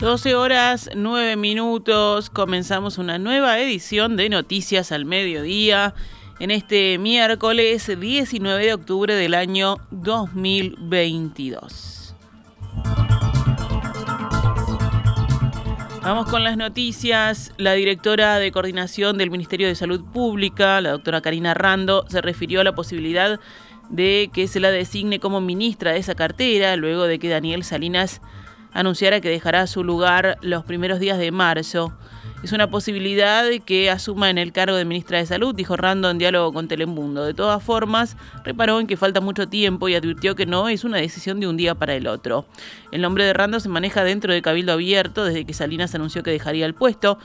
12 horas 9 minutos, comenzamos una nueva edición de Noticias al Mediodía en este miércoles 19 de octubre del año 2022. Vamos con las noticias. La directora de coordinación del Ministerio de Salud Pública, la doctora Karina Rando, se refirió a la posibilidad de que se la designe como ministra de esa cartera luego de que Daniel Salinas anunciara que dejará su lugar los primeros días de marzo. Es una posibilidad que asuma en el cargo de ministra de Salud, dijo Rando en diálogo con Telemundo. De todas formas, reparó en que falta mucho tiempo y advirtió que no es una decisión de un día para el otro. El nombre de Rando se maneja dentro de Cabildo Abierto desde que Salinas anunció que dejaría el puesto.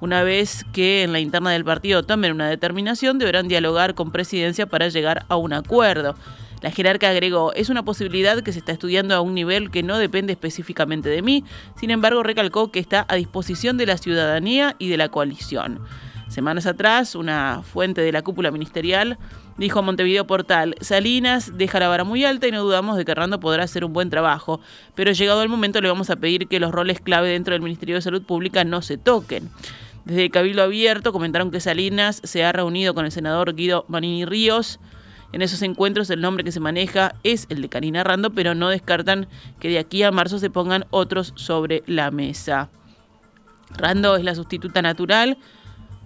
Una vez que en la interna del partido tomen una determinación, deberán dialogar con presidencia para llegar a un acuerdo. La jerarca agregó, es una posibilidad que se está estudiando a un nivel que no depende específicamente de mí, sin embargo recalcó que está a disposición de la ciudadanía y de la coalición. Semanas atrás, una fuente de la cúpula ministerial dijo a Montevideo Portal, Salinas deja la vara muy alta y no dudamos de que Rando podrá hacer un buen trabajo, pero llegado el momento le vamos a pedir que los roles clave dentro del Ministerio de Salud Pública no se toquen. Desde Cabildo Abierto comentaron que Salinas se ha reunido con el senador Guido Manini Ríos, en esos encuentros el nombre que se maneja es el de Karina Rando, pero no descartan que de aquí a marzo se pongan otros sobre la mesa. Rando es la sustituta natural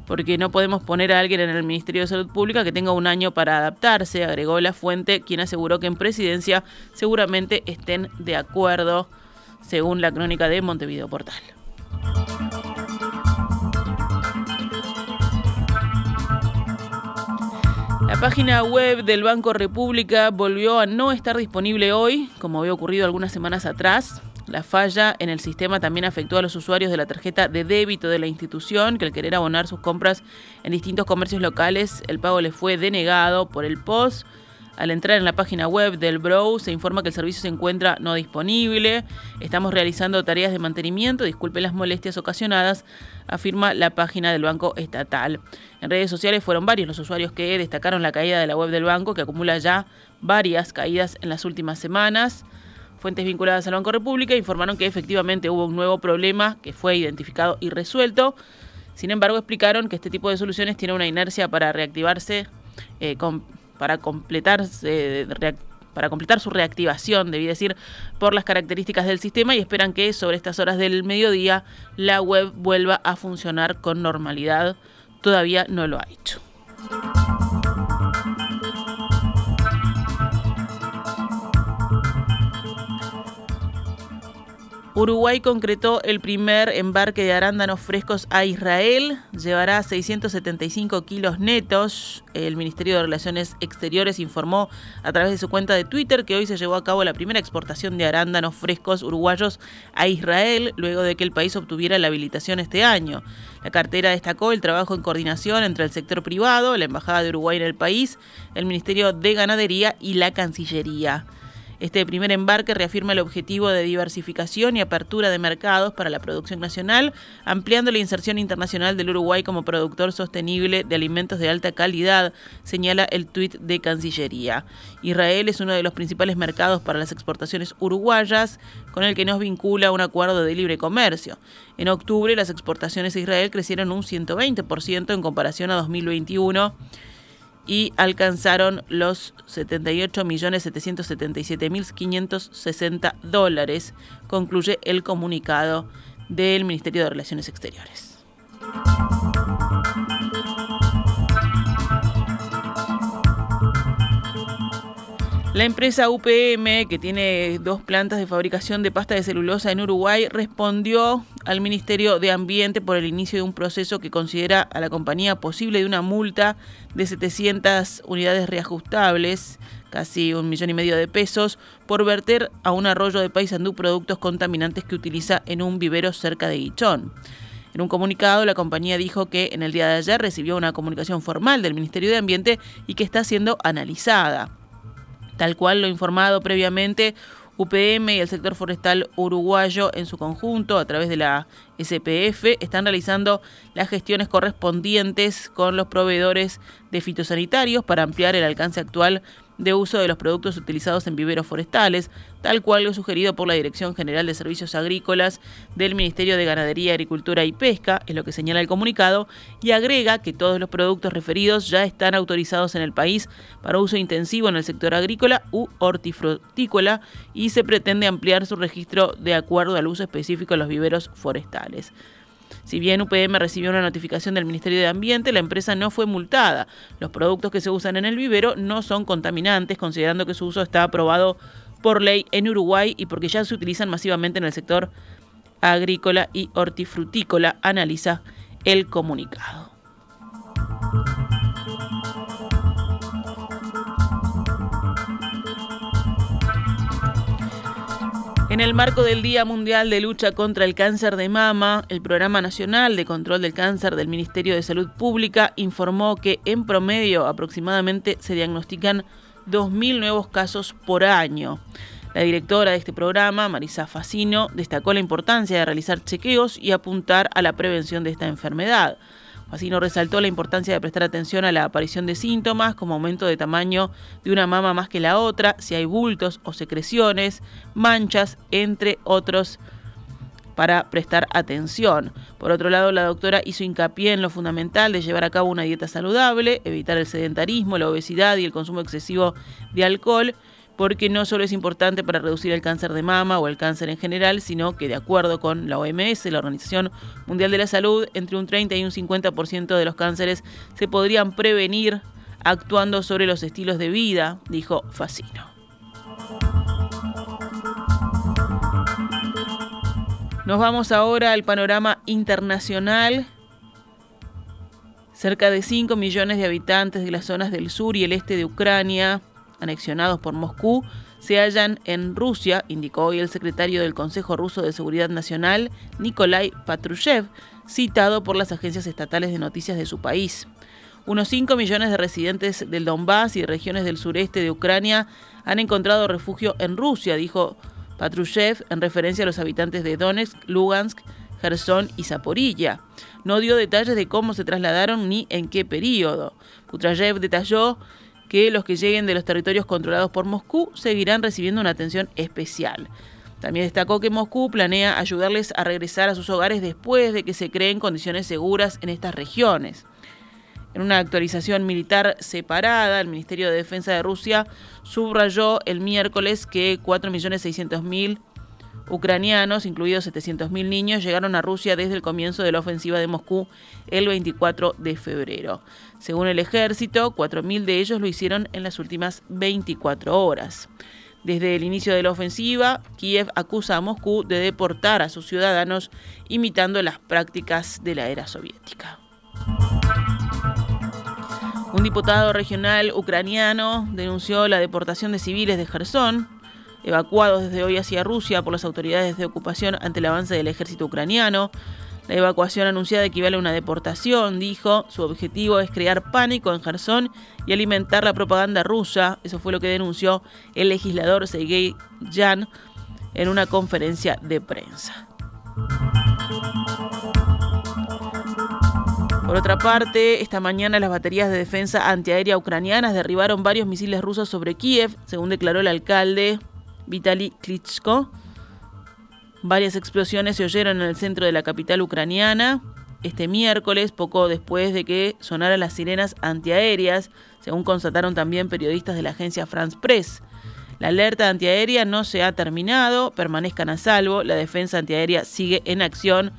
porque no podemos poner a alguien en el Ministerio de Salud Pública que tenga un año para adaptarse, agregó la fuente, quien aseguró que en presidencia seguramente estén de acuerdo, según la crónica de Montevideo Portal. La página web del Banco República volvió a no estar disponible hoy, como había ocurrido algunas semanas atrás. La falla en el sistema también afectó a los usuarios de la tarjeta de débito de la institución, que al querer abonar sus compras en distintos comercios locales, el pago les fue denegado por el POS. Al entrar en la página web del Brow se informa que el servicio se encuentra no disponible. Estamos realizando tareas de mantenimiento, disculpe las molestias ocasionadas, afirma la página del Banco Estatal. En redes sociales fueron varios los usuarios que destacaron la caída de la web del banco, que acumula ya varias caídas en las últimas semanas. Fuentes vinculadas al Banco República informaron que efectivamente hubo un nuevo problema que fue identificado y resuelto. Sin embargo, explicaron que este tipo de soluciones tiene una inercia para reactivarse eh, con para completar su reactivación, debí decir, por las características del sistema y esperan que sobre estas horas del mediodía la web vuelva a funcionar con normalidad. Todavía no lo ha hecho. Uruguay concretó el primer embarque de arándanos frescos a Israel. Llevará 675 kilos netos. El Ministerio de Relaciones Exteriores informó a través de su cuenta de Twitter que hoy se llevó a cabo la primera exportación de arándanos frescos uruguayos a Israel, luego de que el país obtuviera la habilitación este año. La cartera destacó el trabajo en coordinación entre el sector privado, la Embajada de Uruguay en el país, el Ministerio de Ganadería y la Cancillería. Este primer embarque reafirma el objetivo de diversificación y apertura de mercados para la producción nacional, ampliando la inserción internacional del Uruguay como productor sostenible de alimentos de alta calidad, señala el tuit de Cancillería. Israel es uno de los principales mercados para las exportaciones uruguayas, con el que nos vincula un acuerdo de libre comercio. En octubre, las exportaciones a Israel crecieron un 120% en comparación a 2021 y alcanzaron los 78.777.560 dólares, concluye el comunicado del Ministerio de Relaciones Exteriores. La empresa UPM, que tiene dos plantas de fabricación de pasta de celulosa en Uruguay, respondió al Ministerio de Ambiente por el inicio de un proceso que considera a la compañía posible de una multa de 700 unidades reajustables, casi un millón y medio de pesos, por verter a un arroyo de Paysandú productos contaminantes que utiliza en un vivero cerca de Guichón. En un comunicado, la compañía dijo que en el día de ayer recibió una comunicación formal del Ministerio de Ambiente y que está siendo analizada tal cual lo informado previamente UPM y el sector forestal uruguayo en su conjunto a través de la SPF están realizando las gestiones correspondientes con los proveedores de fitosanitarios para ampliar el alcance actual de uso de los productos utilizados en viveros forestales, tal cual lo sugerido por la Dirección General de Servicios Agrícolas del Ministerio de Ganadería, Agricultura y Pesca, es lo que señala el comunicado, y agrega que todos los productos referidos ya están autorizados en el país para uso intensivo en el sector agrícola u hortifrutícola y se pretende ampliar su registro de acuerdo al uso específico de los viveros forestales. Si bien UPM recibió una notificación del Ministerio de Ambiente, la empresa no fue multada. Los productos que se usan en el vivero no son contaminantes, considerando que su uso está aprobado por ley en Uruguay y porque ya se utilizan masivamente en el sector agrícola y hortifrutícola, analiza el comunicado. En el marco del Día Mundial de Lucha contra el Cáncer de Mama, el Programa Nacional de Control del Cáncer del Ministerio de Salud Pública informó que en promedio aproximadamente se diagnostican 2.000 nuevos casos por año. La directora de este programa, Marisa Facino, destacó la importancia de realizar chequeos y apuntar a la prevención de esta enfermedad. Así nos resaltó la importancia de prestar atención a la aparición de síntomas como aumento de tamaño de una mama más que la otra, si hay bultos o secreciones, manchas, entre otros para prestar atención. Por otro lado, la doctora hizo hincapié en lo fundamental de llevar a cabo una dieta saludable, evitar el sedentarismo, la obesidad y el consumo excesivo de alcohol porque no solo es importante para reducir el cáncer de mama o el cáncer en general, sino que de acuerdo con la OMS, la Organización Mundial de la Salud, entre un 30 y un 50% de los cánceres se podrían prevenir actuando sobre los estilos de vida, dijo Facino. Nos vamos ahora al panorama internacional. Cerca de 5 millones de habitantes de las zonas del sur y el este de Ucrania anexionados por Moscú se hallan en Rusia, indicó hoy el secretario del Consejo Ruso de Seguridad Nacional, Nikolai Patrushev, citado por las agencias estatales de noticias de su país. Unos 5 millones de residentes del Donbass y regiones del sureste de Ucrania han encontrado refugio en Rusia, dijo Patrushev en referencia a los habitantes de Donetsk, Lugansk, Gerson y Zaporilla. No dio detalles de cómo se trasladaron ni en qué periodo. Patrushev detalló que los que lleguen de los territorios controlados por Moscú seguirán recibiendo una atención especial. También destacó que Moscú planea ayudarles a regresar a sus hogares después de que se creen condiciones seguras en estas regiones. En una actualización militar separada, el Ministerio de Defensa de Rusia subrayó el miércoles que 4.600.000 ucranianos, incluidos 700.000 niños, llegaron a Rusia desde el comienzo de la ofensiva de Moscú el 24 de febrero. Según el ejército, 4.000 de ellos lo hicieron en las últimas 24 horas. Desde el inicio de la ofensiva, Kiev acusa a Moscú de deportar a sus ciudadanos imitando las prácticas de la era soviética. Un diputado regional ucraniano denunció la deportación de civiles de Gerson, evacuados desde hoy hacia Rusia por las autoridades de ocupación ante el avance del ejército ucraniano. La evacuación anunciada equivale a una deportación, dijo. Su objetivo es crear pánico en Gerson y alimentar la propaganda rusa. Eso fue lo que denunció el legislador Sergei Yan en una conferencia de prensa. Por otra parte, esta mañana las baterías de defensa antiaérea ucranianas derribaron varios misiles rusos sobre Kiev, según declaró el alcalde Vitaly Klitschko. Varias explosiones se oyeron en el centro de la capital ucraniana este miércoles, poco después de que sonaran las sirenas antiaéreas, según constataron también periodistas de la agencia France Press. La alerta antiaérea no se ha terminado, permanezcan a salvo, la defensa antiaérea sigue en acción,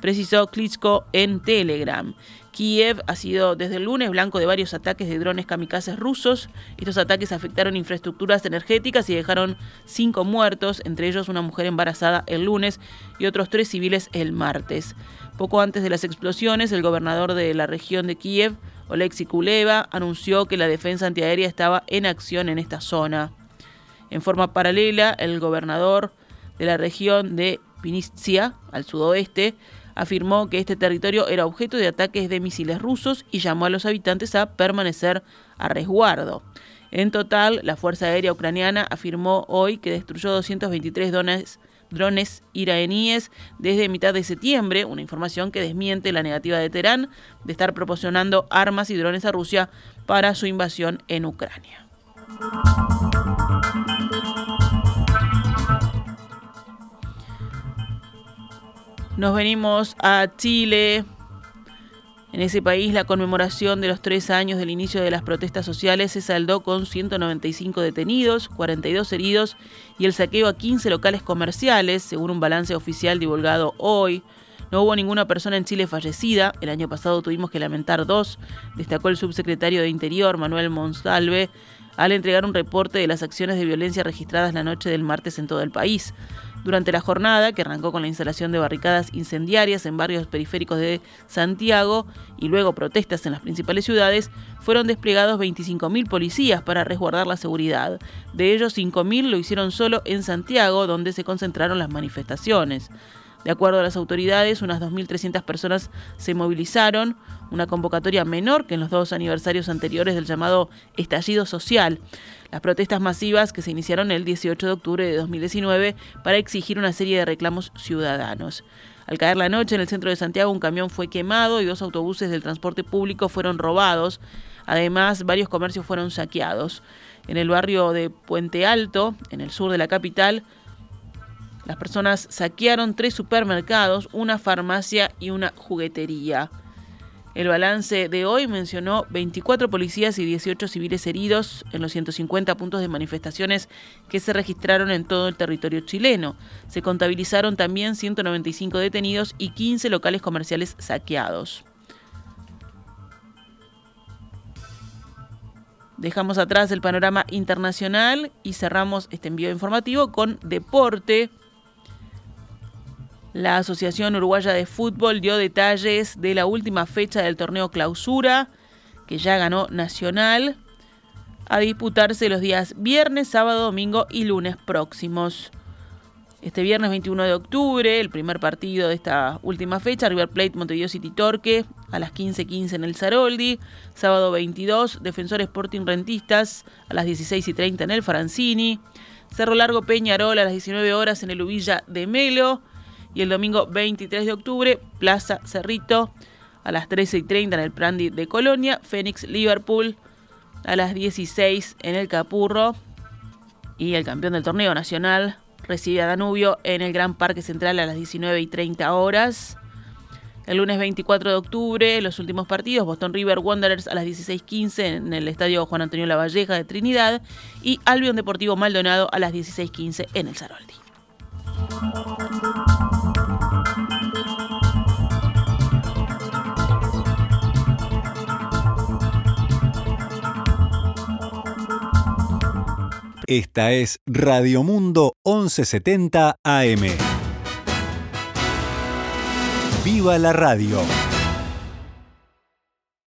precisó Klitschko en Telegram. Kiev ha sido desde el lunes blanco de varios ataques de drones kamikazes rusos. Estos ataques afectaron infraestructuras energéticas y dejaron cinco muertos, entre ellos una mujer embarazada el lunes y otros tres civiles el martes. Poco antes de las explosiones, el gobernador de la región de Kiev, Oleksiy Kuleva, anunció que la defensa antiaérea estaba en acción en esta zona. En forma paralela, el gobernador de la región de Vinnytsia, al sudoeste, afirmó que este territorio era objeto de ataques de misiles rusos y llamó a los habitantes a permanecer a resguardo. En total, la Fuerza Aérea Ucraniana afirmó hoy que destruyó 223 drones, iraníes desde mitad de septiembre, una información que desmiente la negativa de Teherán de estar proporcionando armas y drones a Rusia para su invasión en Ucrania. Nos venimos a Chile. En ese país, la conmemoración de los tres años del inicio de las protestas sociales se saldó con 195 detenidos, 42 heridos y el saqueo a 15 locales comerciales, según un balance oficial divulgado hoy. No hubo ninguna persona en Chile fallecida. El año pasado tuvimos que lamentar dos, destacó el subsecretario de Interior, Manuel Monsalve, al entregar un reporte de las acciones de violencia registradas la noche del martes en todo el país. Durante la jornada, que arrancó con la instalación de barricadas incendiarias en barrios periféricos de Santiago y luego protestas en las principales ciudades, fueron desplegados 25.000 policías para resguardar la seguridad. De ellos, 5.000 lo hicieron solo en Santiago, donde se concentraron las manifestaciones. De acuerdo a las autoridades, unas 2.300 personas se movilizaron, una convocatoria menor que en los dos aniversarios anteriores del llamado estallido social. Las protestas masivas que se iniciaron el 18 de octubre de 2019 para exigir una serie de reclamos ciudadanos. Al caer la noche en el centro de Santiago un camión fue quemado y dos autobuses del transporte público fueron robados. Además, varios comercios fueron saqueados. En el barrio de Puente Alto, en el sur de la capital, las personas saquearon tres supermercados, una farmacia y una juguetería. El balance de hoy mencionó 24 policías y 18 civiles heridos en los 150 puntos de manifestaciones que se registraron en todo el territorio chileno. Se contabilizaron también 195 detenidos y 15 locales comerciales saqueados. Dejamos atrás el panorama internacional y cerramos este envío informativo con deporte. La Asociación Uruguaya de Fútbol dio detalles de la última fecha del torneo clausura, que ya ganó Nacional, a disputarse los días viernes, sábado, domingo y lunes próximos. Este viernes 21 de octubre, el primer partido de esta última fecha, River Plate Montevideo City Torque, a las 15.15 en el Zaroldi. Sábado 22, Defensor Sporting Rentistas, a las 16.30 en el Farancini. Cerro Largo Peñarol a las 19 horas en el Ubilla de Melo. Y el domingo 23 de octubre, Plaza Cerrito, a las 13.30 en el Prandi de Colonia, Fénix Liverpool, a las 16 en el Capurro. Y el campeón del torneo nacional recibe a Danubio en el Gran Parque Central a las 19.30 horas. El lunes 24 de octubre, los últimos partidos, Boston River Wanderers a las 16.15 en el Estadio Juan Antonio Lavalleja de Trinidad y Albion Deportivo Maldonado a las 16.15 en el Zaroldi. Esta es Radio Mundo 1170 AM. ¡Viva la radio!